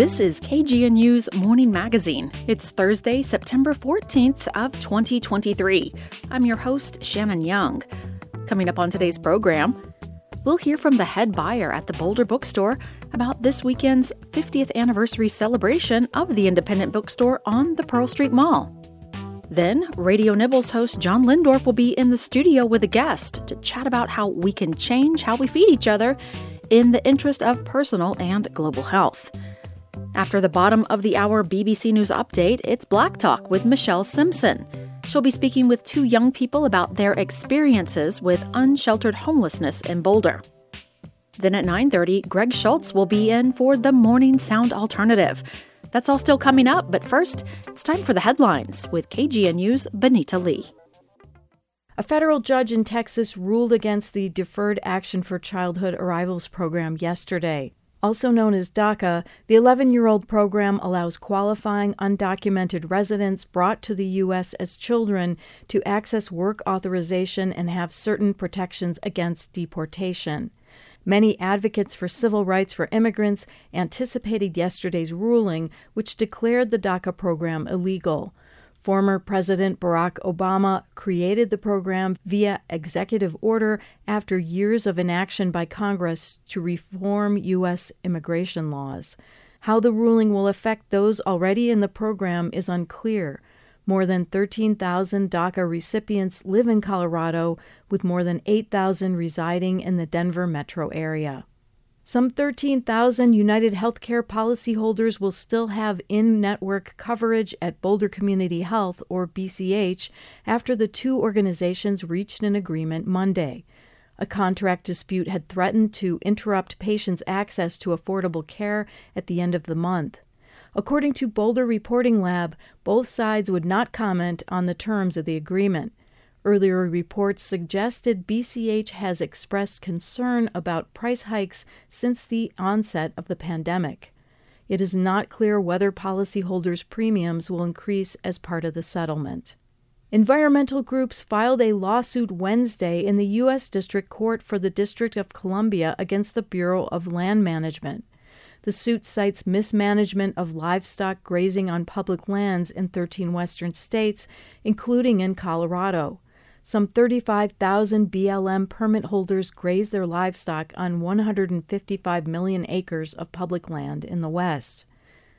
This is KGNU's Morning Magazine. It's Thursday, September 14th of 2023. I'm your host, Shannon Young. Coming up on today's program, we'll hear from the head buyer at the Boulder Bookstore about this weekend's 50th anniversary celebration of the independent bookstore on the Pearl Street Mall. Then, Radio Nibbles host John Lehndorff will be in the studio with a guest to chat about how we can change how we feed each other in the interest of personal and global health. After the bottom of the hour BBC News update, it's Black Talk with Michelle Simpson. She'll be speaking with two young people about their experiences with unsheltered homelessness in Boulder. Then at 9:30, Greg Schultz will be in for the Morning Sound Alternative. That's all still coming up, but first, it's time for the headlines with KGNU's Benita Lee. A federal judge in Texas ruled against the Deferred Action for Childhood Arrivals program yesterday. Also known as DACA, the 11 year old program allows qualifying undocumented residents brought to the U.S. as children to access work authorization and have certain protections against deportation. Many advocates for civil rights for immigrants anticipated yesterday's ruling, which declared the DACA program illegal. Former President Barack Obama created the program via executive order after years of inaction by Congress to reform U.S. immigration laws. How the ruling will affect those already in the program is unclear. More than 13,000 DACA recipients live in Colorado, with more than 8,000 residing in the Denver metro area. Some 13,000 United Healthcare policyholders will still have in network coverage at Boulder Community Health, or BCH, after the two organizations reached an agreement Monday. A contract dispute had threatened to interrupt patients' access to affordable care at the end of the month. According to Boulder Reporting Lab, both sides would not comment on the terms of the agreement. Earlier reports suggested BCH has expressed concern about price hikes since the onset of the pandemic. It is not clear whether policyholders' premiums will increase as part of the settlement. Environmental groups filed a lawsuit Wednesday in the U.S. District Court for the District of Columbia against the Bureau of Land Management. The suit cites mismanagement of livestock grazing on public lands in 13 western states, including in Colorado. Some 35,000 BLM permit holders graze their livestock on 155 million acres of public land in the West.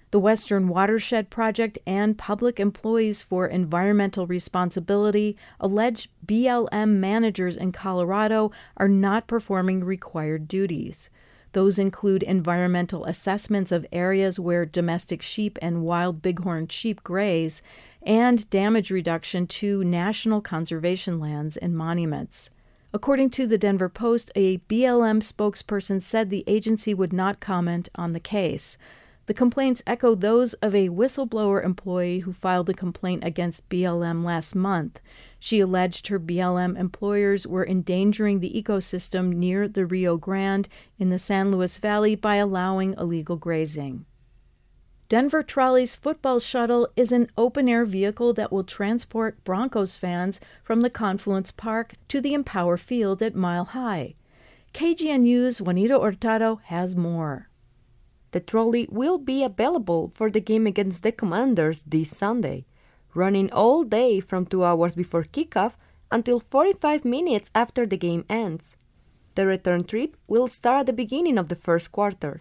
The Western Watershed Project and Public Employees for Environmental Responsibility allege BLM managers in Colorado are not performing required duties. Those include environmental assessments of areas where domestic sheep and wild bighorn sheep graze and damage reduction to national conservation lands and monuments. According to the Denver Post, a BLM spokesperson said the agency would not comment on the case. The complaints echo those of a whistleblower employee who filed a complaint against BLM last month. She alleged her BLM employers were endangering the ecosystem near the Rio Grande in the San Luis Valley by allowing illegal grazing. Denver Trolley's football shuttle is an open air vehicle that will transport Broncos fans from the Confluence Park to the Empower Field at Mile High. KGNU's Juanita Hurtado has more. The trolley will be available for the game against the Commanders this Sunday, running all day from 2 hours before kickoff until 45 minutes after the game ends. The return trip will start at the beginning of the first quarter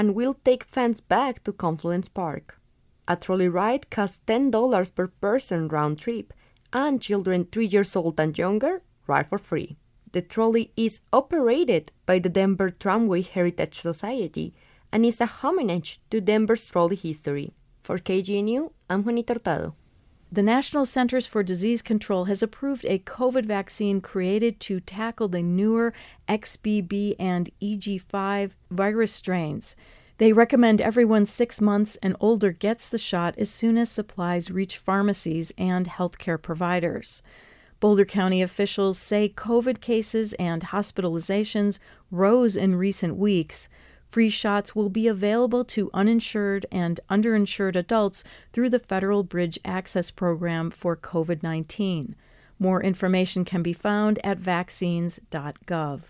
and will take fans back to Confluence Park. A trolley ride costs $10 per person round trip, and children 3 years old and younger ride for free. The trolley is operated by the Denver Tramway Heritage Society and is a homage to Denver's trolley history. For KGNU, I'm Juanita Hurtado. The National Centers for Disease Control has approved a COVID vaccine created to tackle the newer XBB and EG5 virus strains. They recommend everyone six months and older gets the shot as soon as supplies reach pharmacies and healthcare providers. Boulder County officials say COVID cases and hospitalizations rose in recent weeks. Free shots will be available to uninsured and underinsured adults through the Federal Bridge Access Program for COVID 19. More information can be found at vaccines.gov.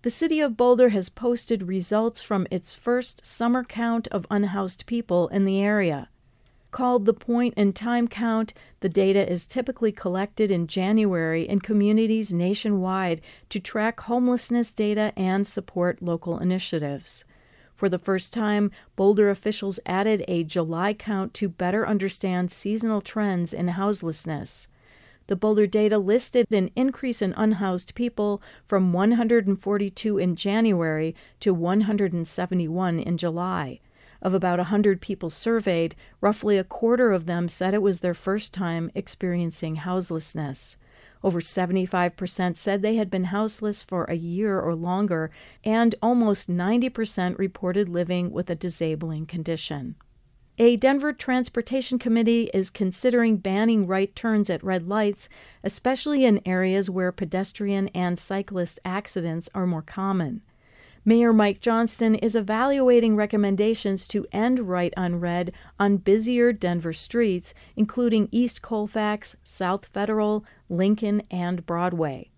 The city of Boulder has posted results from its first summer count of unhoused people in the area. Called the point in time count, the data is typically collected in January in communities nationwide to track homelessness data and support local initiatives. For the first time, Boulder officials added a July count to better understand seasonal trends in houselessness. The Boulder data listed an increase in unhoused people from 142 in January to 171 in July. Of about 100 people surveyed, roughly a quarter of them said it was their first time experiencing houselessness. Over 75% said they had been houseless for a year or longer, and almost 90% reported living with a disabling condition. A Denver Transportation Committee is considering banning right turns at red lights, especially in areas where pedestrian and cyclist accidents are more common. Mayor Mike Johnston is evaluating recommendations to end right on red on busier Denver streets, including East Colfax, South Federal, Lincoln, and Broadway.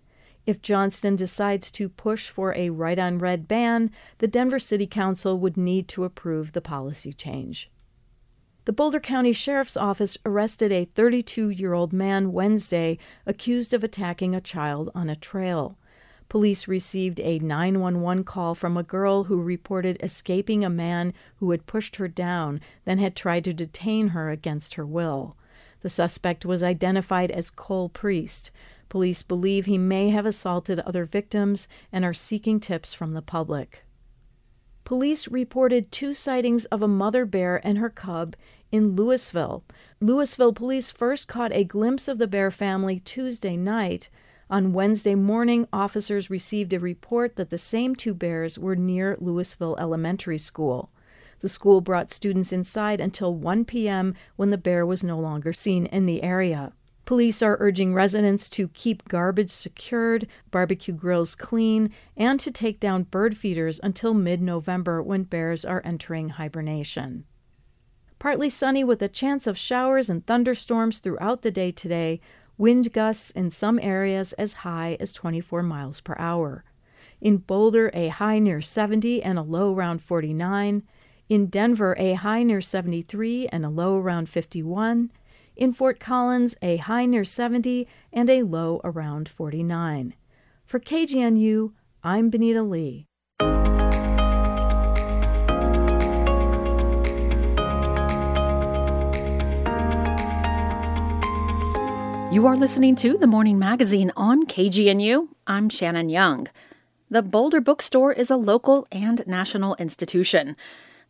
If Johnston decides to push for a right on red ban, the Denver City Council would need to approve the policy change. The Boulder County Sheriff's Office arrested a 32 year old man Wednesday accused of attacking a child on a trail. Police received a 911 call from a girl who reported escaping a man who had pushed her down, then had tried to detain her against her will. The suspect was identified as Cole Priest. Police believe he may have assaulted other victims and are seeking tips from the public. Police reported two sightings of a mother bear and her cub in Louisville. Louisville police first caught a glimpse of the bear family Tuesday night. On Wednesday morning, officers received a report that the same two bears were near Louisville Elementary School. The school brought students inside until 1 p.m. when the bear was no longer seen in the area. Police are urging residents to keep garbage secured, barbecue grills clean, and to take down bird feeders until mid November when bears are entering hibernation. Partly sunny with a chance of showers and thunderstorms throughout the day today, wind gusts in some areas as high as 24 miles per hour. In Boulder, a high near 70 and a low around 49. In Denver, a high near 73 and a low around 51. In Fort Collins, a high near 70 and a low around 49. For KGNU, I'm Benita Lee. You are listening to The Morning Magazine on KGNU. I'm Shannon Young. The Boulder Bookstore is a local and national institution.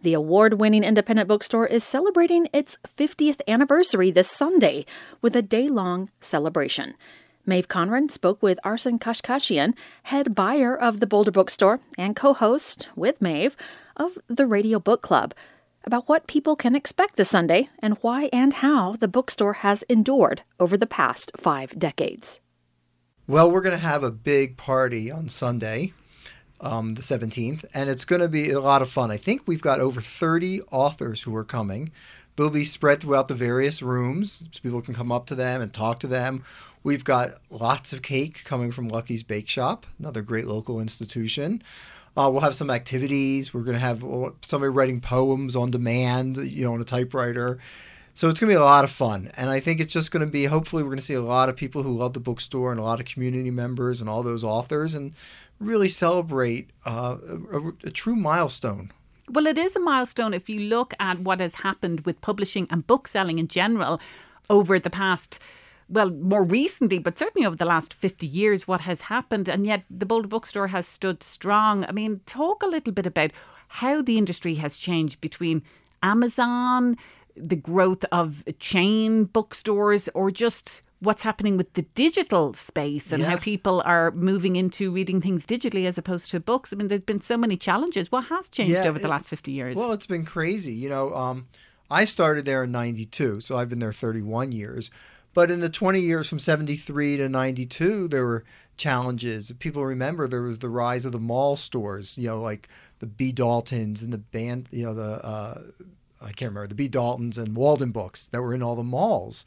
The award winning independent bookstore is celebrating its 50th anniversary this Sunday with a day long celebration. Maeve Conran spoke with Arsen Kashkashian, head buyer of the Boulder Bookstore and co host with Maeve of the Radio Book Club, about what people can expect this Sunday and why and how the bookstore has endured over the past five decades. Well, we're going to have a big party on Sunday um, the 17th, and it's going to be a lot of fun. I think we've got over 30 authors who are coming. They'll be spread throughout the various rooms so people can come up to them and talk to them. We've got lots of cake coming from Lucky's Bake Shop, another great local institution. Uh, we'll have some activities. We're going to have uh, somebody writing poems on demand, you know, on a typewriter. So it's going to be a lot of fun. And I think it's just going to be, hopefully, we're going to see a lot of people who love the bookstore and a lot of community members and all those authors. And really celebrate uh, a, a true milestone. Well, it is a milestone if you look at what has happened with publishing and book selling in general over the past well, more recently, but certainly over the last 50 years, what has happened. And yet the Boulder Bookstore has stood strong. I mean, talk a little bit about how the industry has changed between Amazon, the growth of chain bookstores, or just what's happening with the digital space and yeah. how people are moving into reading things digitally as opposed to books. I mean, there's been so many challenges. What has changed yeah, over the last 50 years? Well, it's been crazy. You know, um, I started there in 92, so I've been there 31 years. But in the 20 years from 73 to 92, there were challenges. People remember there was the rise of the mall stores, you know, like the B. Daltons and the band, you know, the, uh, I can't remember, the B. Daltons and Waldenbooks that were in all the malls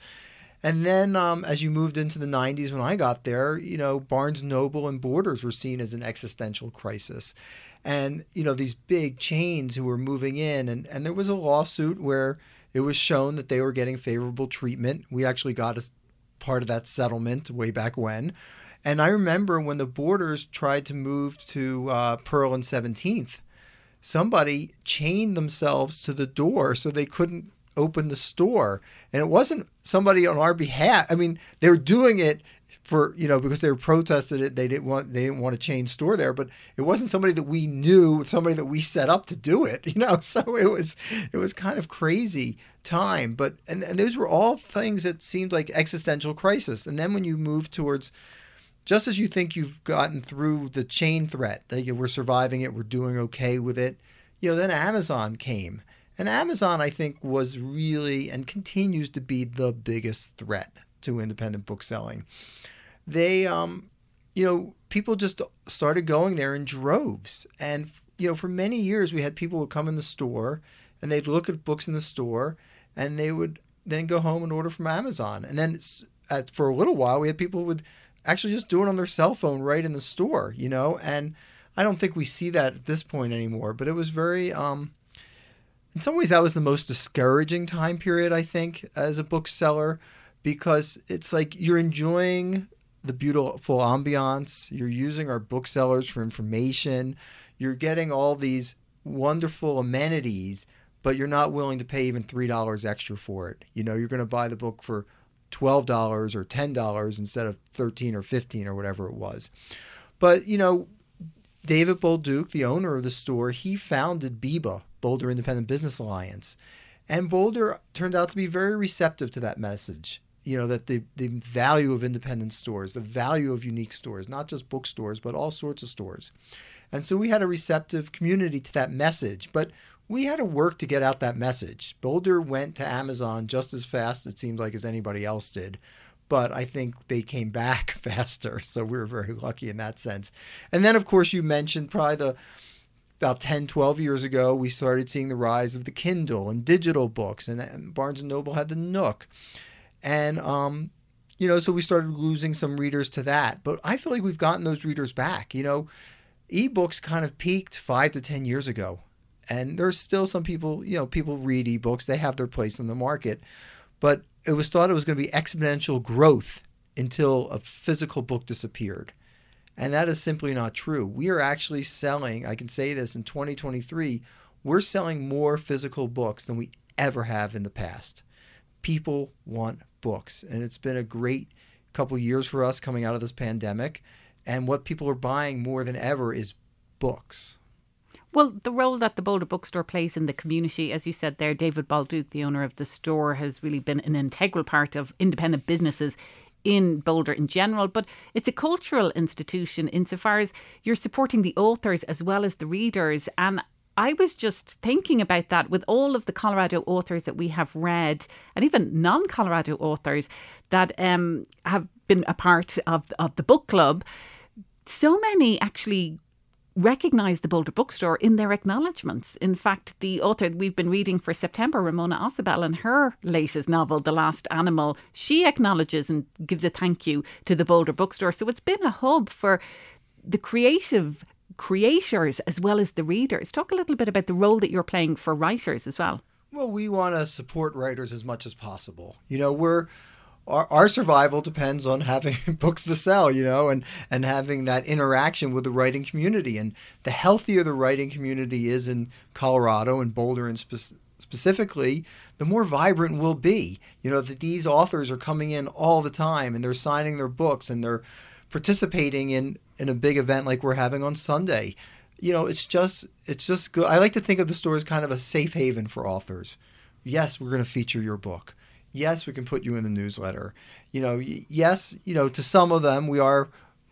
And then um, as you moved into the 90s when I got there, you know, Barnes Noble and Borders were seen as an existential crisis. And, you know, these big chains who were moving in, and, and there was a lawsuit where it was shown that they were getting favorable treatment. We actually got a part of that settlement way back when. And I remember when the Borders tried to move to uh, Pearl and 17th, somebody chained themselves to the door so they couldn't open the store. And it wasn't somebody on our behalf. I mean, they were doing it for you know because they were protested it they didn't want they didn't want to change store there but it wasn't somebody that we knew somebody that we set up to do it you know? So it was it was kind of crazy time but and, and those were all things that seemed like existential crisis. And then when you move towards just as you think you've gotten through the chain threat that we're surviving it we're doing okay with it you know then amazon came. And Amazon, I think, was really and continues to be the biggest threat to independent book selling. They, um, you know, people just started going there in droves. And, you know, for many years, we had people would come in the store and they'd look at books in the store and they would then go home and order from Amazon. And then at, for a little while, we had people would actually just do it on their cell phone right in the store, you know, and I don't think we see that at this point anymore, but it was very, um, in some ways that was the most discouraging time period i think as a bookseller because it's like you're enjoying the beautiful ambiance you're using our booksellers for information you're getting all these wonderful amenities but you're not willing to pay even $3 extra for it you know you're going to buy the book for $12 or $10 instead of 13 or 15 or whatever it was but you know david bolduc the owner of the store he founded biba Boulder Independent Business Alliance. And Boulder turned out to be very receptive to that message. You know, that the, the value of independent stores, the value of unique stores, not just bookstores, but all sorts of stores. And so we had a receptive community to that message. But we had to work to get out that message. Boulder went to Amazon just as fast, it seemed like, as anybody else did. But I think they came back faster. So we were very lucky in that sense. And then, of course, you mentioned probably the about 10, 12 years ago, we started seeing the rise of the Kindle and digital books, and uh, Barnes and Noble had the Nook. And, um, you know, so we started losing some readers to that. But I feel like we've gotten those readers back. You know, ebooks kind of peaked five to 10 years ago. And there's still some people, you know, people read ebooks, they have their place in the market. But it was thought it was going to be exponential growth until a physical book disappeared. And that is simply not true. We are actually selling, I can say this in 2023, we're selling more physical books than we ever have in the past. People want books, and it's been a great couple years for us coming out of this pandemic. And what people are buying more than ever is books. Well, the role that the Boulder Bookstore plays in the community, as you said there, David Bolduc, the owner of the store, has really been an integral part of independent businesses in Boulder in general, but it's a cultural institution insofar as you're supporting the authors as well as the readers. And I was just thinking about that with all of the Colorado authors that we have read, and even non Colorado authors that um, have been a part of, of the book club. So many actually recognise the Boulder Bookstore in their acknowledgements. In fact, the author we've been reading for September, Ramona Ausubel, in her latest novel, The Last Animal, she acknowledges and gives a thank you to the Boulder Bookstore. So it's been a hub for the creative creators as well as the readers. Talk a little bit about the role that you're playing for writers as well. Well, we want to support writers as much as possible. You know, we're our, our survival depends on having books to sell, you know, and, and having that interaction with the writing community. And the healthier the writing community is in Colorado and Boulder and spe- specifically, the more vibrant we'll be. You know, that these authors are coming in all the time and they're signing their books and they're participating in, in a big event like we're having on Sunday. You know, it's just it's just good. I like to think of the store as kind of a safe haven for authors. Yes, we're going to feature your book Yes, we can put you in the newsletter. You know, yes, you know, to some of them we are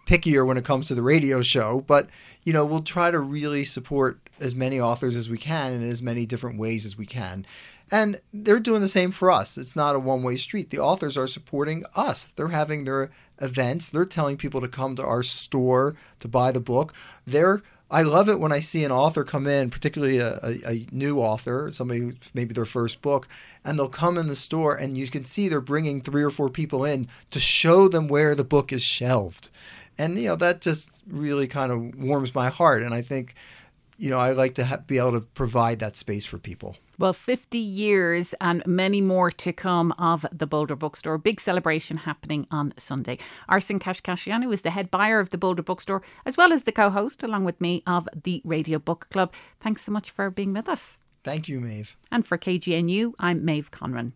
pickier when it comes to the radio show, but you know, we'll try to really support as many authors as we can in as many different ways as we can. And they're doing the same for us. It's not a one way street. The authors are supporting us. They're having their events. They're telling people to come to our store to buy the book. They're I love it when I see an author come in, particularly a, a, a new author, somebody maybe their first book, and they'll come in the store and you can see they're bringing three or four people in to show them where the book is shelved. And, you know, that just really kind of warms my heart. And I think, you know, I like to ha- be able to provide that space for people. Well, 50 years and many more to come of the Boulder Bookstore. Big celebration happening on Sunday. Arsen Kashkashian is the head buyer of the Boulder Bookstore, as well as the co host, along with me, of the Radio Book Club. Thanks so much for being with us. Thank you, Maeve. And for KGNU, I'm Maeve Conran.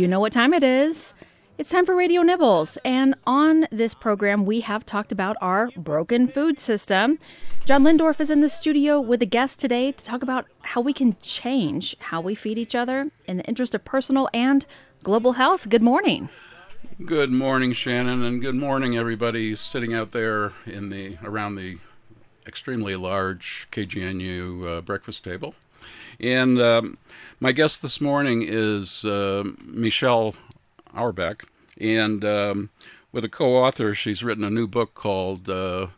You know what time it is. It's time for Radio Nibbles. And on this program, we have talked about our broken food system. John Lehndorff is in the studio with a guest today to talk about how we can change how we feed each other in the interest of personal and global health. Good morning. Good morning, Shannon, and good morning, everybody sitting out there in the around the extremely large KGNU uh, breakfast table. And um, my guest this morning is uh, Michelle Auerbach, and um, with a co-author, she's written a new book called uh,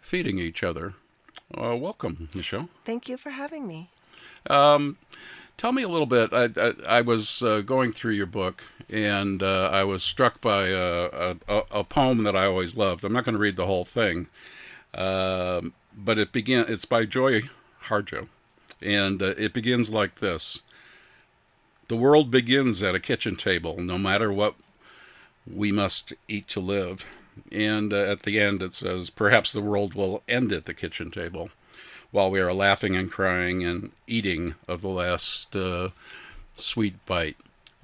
"Feeding Each Other." Uh, welcome, Michelle. Thank you for having me. Um, tell me a little bit. I, I, I was uh, going through your book, and uh, I was struck by a, a, a, poem that I always loved. I'm not going to read the whole thing, um, but it begin. It's by Joy Harjo, and uh, it begins like this The world begins at a kitchen table, no matter what we must eat to live. And uh, at the end, it says, Perhaps the world will end at the kitchen table while we are laughing and crying and eating of the last uh, sweet bite.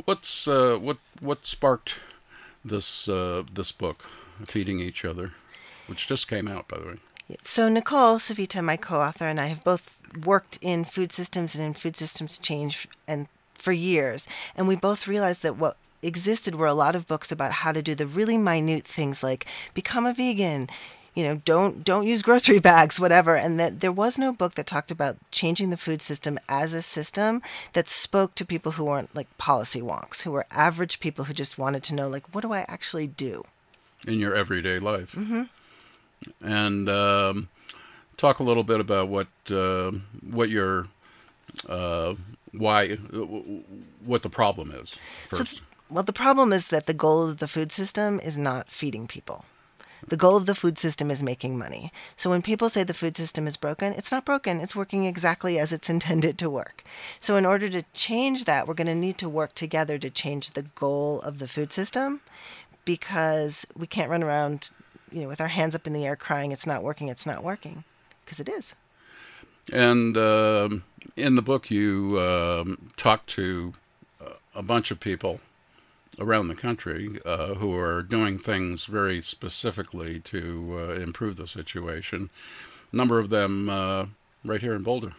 What's uh, what what sparked this uh, this book, feeding each other, which just came out, by the way. So Nicole Civita, my co-author, and I have both worked in food systems and in food systems change and for years, and we both realized that what existed were a lot of books about how to do the really minute things like become a vegan, you know, don't don't use grocery bags, whatever. And that there was no book that talked about changing the food system as a system that spoke to people who weren't like policy wonks, who were average people who just wanted to know like, what do I actually do in your everyday life? Mm-hmm. And um, talk a little bit about what uh, what your uh, why what the problem is first. So, well, the problem is that the goal of the food system is not feeding people. The goal of the food system is making money. So when people say the food system is broken, it's not broken. It's working exactly as it's intended to work. So in order to change that, we're going to need to work together to change the goal of the food system because we can't run around, you know, with our hands up in the air crying it's not working, it's not working, because it is. And uh, in the book, you um, talk to a bunch of people around the country uh, who are doing things very specifically to uh, improve the situation. A number of them uh, right here in Boulder.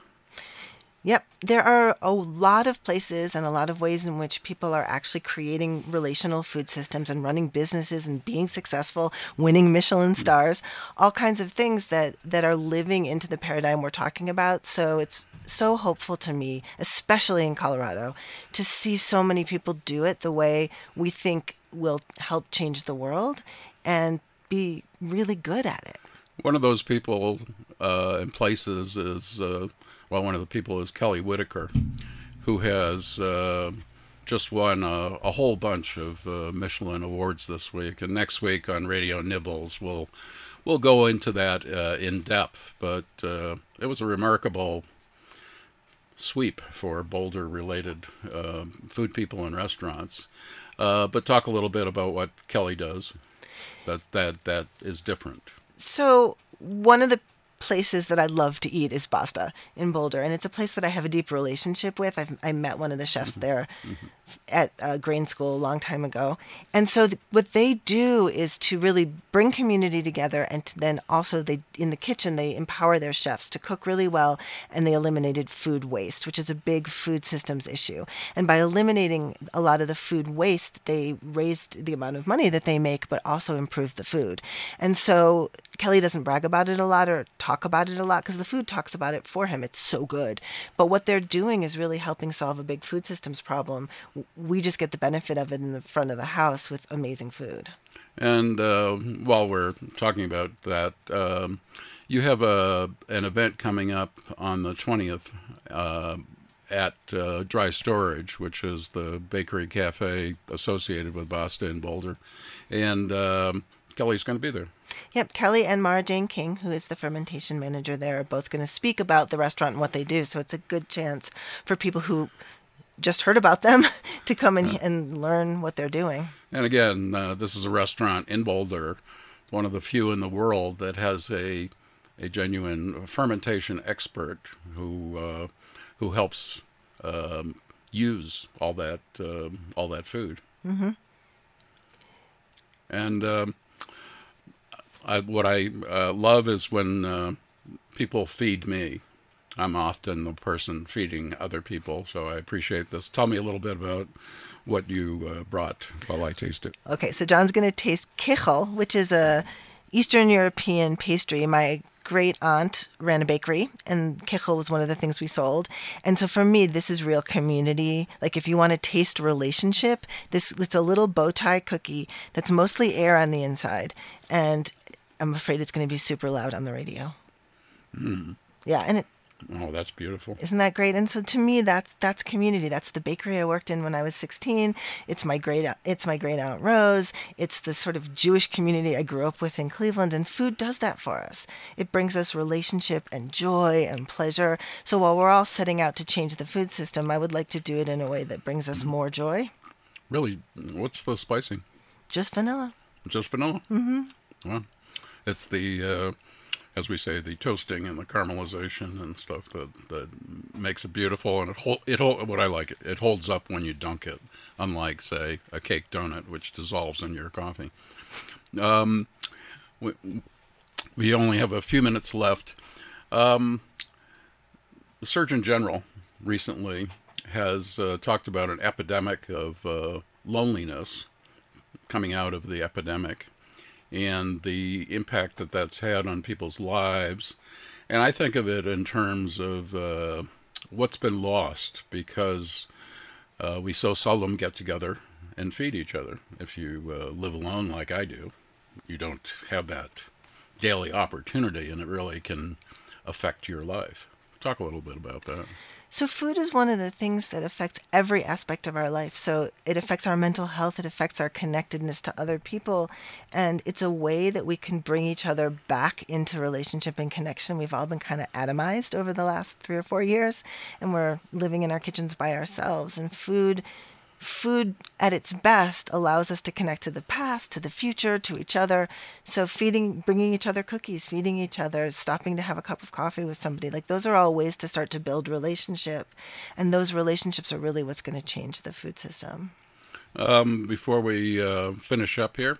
Yep, there are a lot of places and a lot of ways in which people are actually creating relational food systems and running businesses and being successful, winning Michelin stars, all kinds of things that that are living into the paradigm we're talking about. So it's so hopeful to me, especially in Colorado, to see so many people do it the way we think will help change the world and be really good at it. One of those people uh, in places is uh, well, one of the people is Kelly Whitaker, who has uh, just won a, a, whole bunch of uh, Michelin awards this week, and next week on Radio Nibbles we'll we'll go into that uh, in depth. But uh, it was a remarkable sweep for Boulder-related uh, food people and restaurants. Uh, but talk a little bit about what Kelly does. That that that is different. So one of the places that I love to eat is Basta in Boulder, and it's a place that I have a deep relationship with. I've I met one of the chefs mm-hmm. there. Mm-hmm. At uh, grain school a long time ago. And so th- what they do is to really bring community together and to then also they in the kitchen they empower their chefs to cook really well and they eliminated food waste, which is a big food systems issue. And by eliminating a lot of the food waste, they raised the amount of money that they make but also improved the food. And so Kelly doesn't brag about it a lot or talk about it a lot because the food talks about it for him. It's so good. But what they're doing is really helping solve a big food systems problem. We just get the benefit of it in the front of the house with amazing food. And uh, while we're talking about that, um, you have a an event coming up on the twentieth uh, at uh, Dry Storage, which is the bakery cafe associated with Basta in Boulder, and um, Kelly's going to be there. Yep, Kelly and Mara Jane King, who is the fermentation manager there, are both going to speak about the restaurant and what they do. So it's a good chance for people who just heard about them to come and, and learn what they're doing. And again, uh, this is a restaurant in Boulder, one of the few in the world that has a a genuine fermentation expert who uh, who helps um, use all that uh, all that food. Mm-hmm. And um, I, what I uh, love is when uh, people feed me. I'm often the person feeding other people, so I appreciate this. Tell me a little bit about what you uh, brought while I taste it. Okay, so John's going to taste kichel, which is a Eastern European pastry. My great aunt ran a bakery, and kichel was one of the things we sold. And so for me, this is real community. Like if you want to taste relationship, this it's a little bow tie cookie that's mostly air on the inside, and I'm afraid it's going to be super loud on the radio. Mm. Yeah, and it Oh, that's beautiful. isn't that great? And so to me, that's that's community. That's the bakery I worked in when I was 16. It's my great it's my great aunt Rose. It's the sort of Jewish community I grew up with in Cleveland. And food does that for us. It brings us relationship and joy and pleasure. So while we're all setting out to change the food system, I would like to do it in a way that brings us more joy. Really, what's the spicing? Just vanilla. Just vanilla. Mm-hmm. Well, it's the, uh, as we say, the toasting and the caramelization and stuff that, that makes it beautiful. And it hold, it hold, what I like it, it holds up when you dunk it, unlike say a cake donut which dissolves in your coffee. Um, we, we only have a few minutes left. Um, the Surgeon General recently has uh, talked about an epidemic of uh, loneliness coming out of the epidemic and the impact that that's had on people's lives. And I think of it in terms of uh, what's been lost because uh, we so seldom get together and feed each other. If you uh, live alone like I do, you don't have that daily opportunity, and it really can affect your life. Talk a little bit about that. So, food is one of the things that affects every aspect of our life. So, it affects our mental health, it affects our connectedness to other people, and it's a way that we can bring each other back into relationship and connection. We've all been kind of atomized over the last three or four years, and we're living in our kitchens by ourselves. And food food at its best allows us to connect to the past, to the future, to each other. So feeding, bringing each other cookies, feeding each other, stopping to have a cup of coffee with somebody, like those are all ways to start to build relationship. And those relationships are really what's going to change the food system. Um, before we uh, finish up here,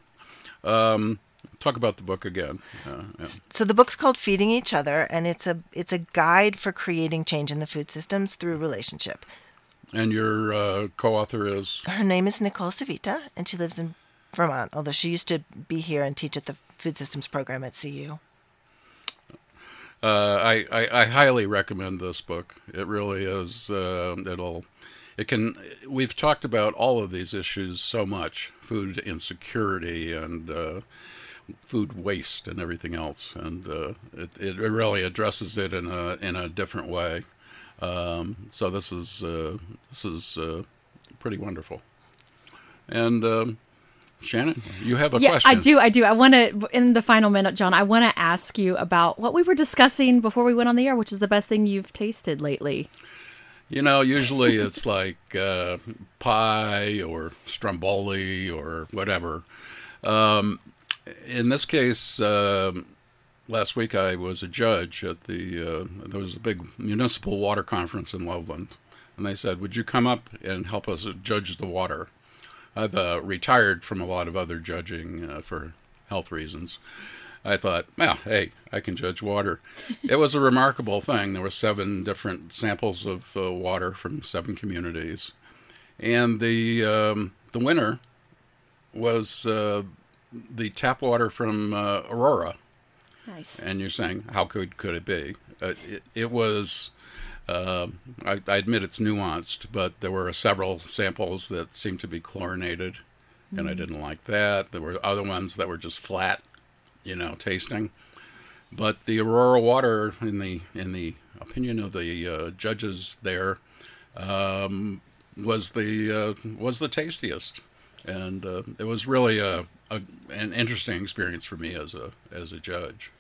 um, talk about the book again. Uh, yeah. So the book's called Feeding Each Other, and it's a it's a guide for creating change in the food systems through relationship. And your uh, co-author is Her name is Nicole Civita, and she lives in Vermont, although she used to be here and teach at the food systems program at CU. Uh, I, I, I highly recommend this book. It really is. Uh, it'll, it can. We've talked about all of these issues so much: food insecurity and uh, food waste and everything else, and uh, it, it really addresses it in a in a different way. Um, so this is uh, this is uh, pretty wonderful. And um, Shannon, you have a yeah, question. I do. I do. I want to, in the final minute, John, I want to ask you about what we were discussing before we went on the air, which is the best thing you've tasted lately. You know, usually it's like uh, pie or stromboli or whatever. Um, in this case, um last week I was a judge at the uh, there was a big municipal water conference in Loveland, and they said, "Would you come up and help us judge the water?" I've uh, retired from a lot of other judging uh, for health reasons. I thought, well, hey, I can judge water. it was a remarkable thing. There were seven different samples of uh, water from seven communities, and the um, the winner was uh, the tap water from uh, Aurora. Nice. And you're saying, how could could it be? Uh, it, it, was. Uh, I, I, admit it's nuanced, but there were several samples that seemed to be chlorinated, mm. and I mm. didn't like that. There were other ones that were just flat, you know, tasting. But the Aurora water, in the in the opinion of the uh, judges there, um, was the uh, was the tastiest, and uh, it was really a, a, an interesting experience for me as a as a judge.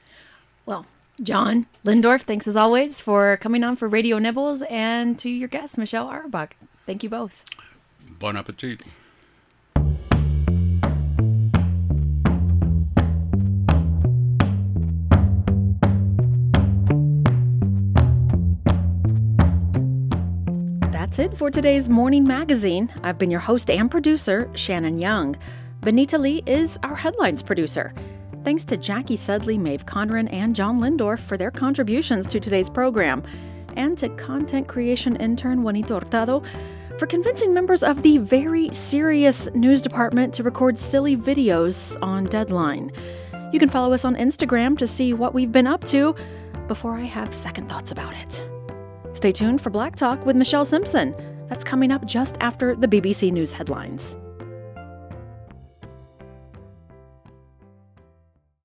Well, John Lehndorff, thanks as always for coming on for Radio Nibbles, and to your guest Michelle Auerbach. Thank you both. Bon appetit. That's it for today's morning magazine. I've been your host and producer, Shannon Young. Benita Lee is our headlines producer. Thanks to Jackie Sudley, Maeve Conran, and John Lehndorff for their contributions to today's program, and to content creation intern Juanita Hurtado for convincing members of the very serious news department to record silly videos on deadline. You can follow us on Instagram to see what we've been up to before I have second thoughts about it. Stay tuned for Black Talk with Michelle Simpson. That's coming up just after the BBC News headlines.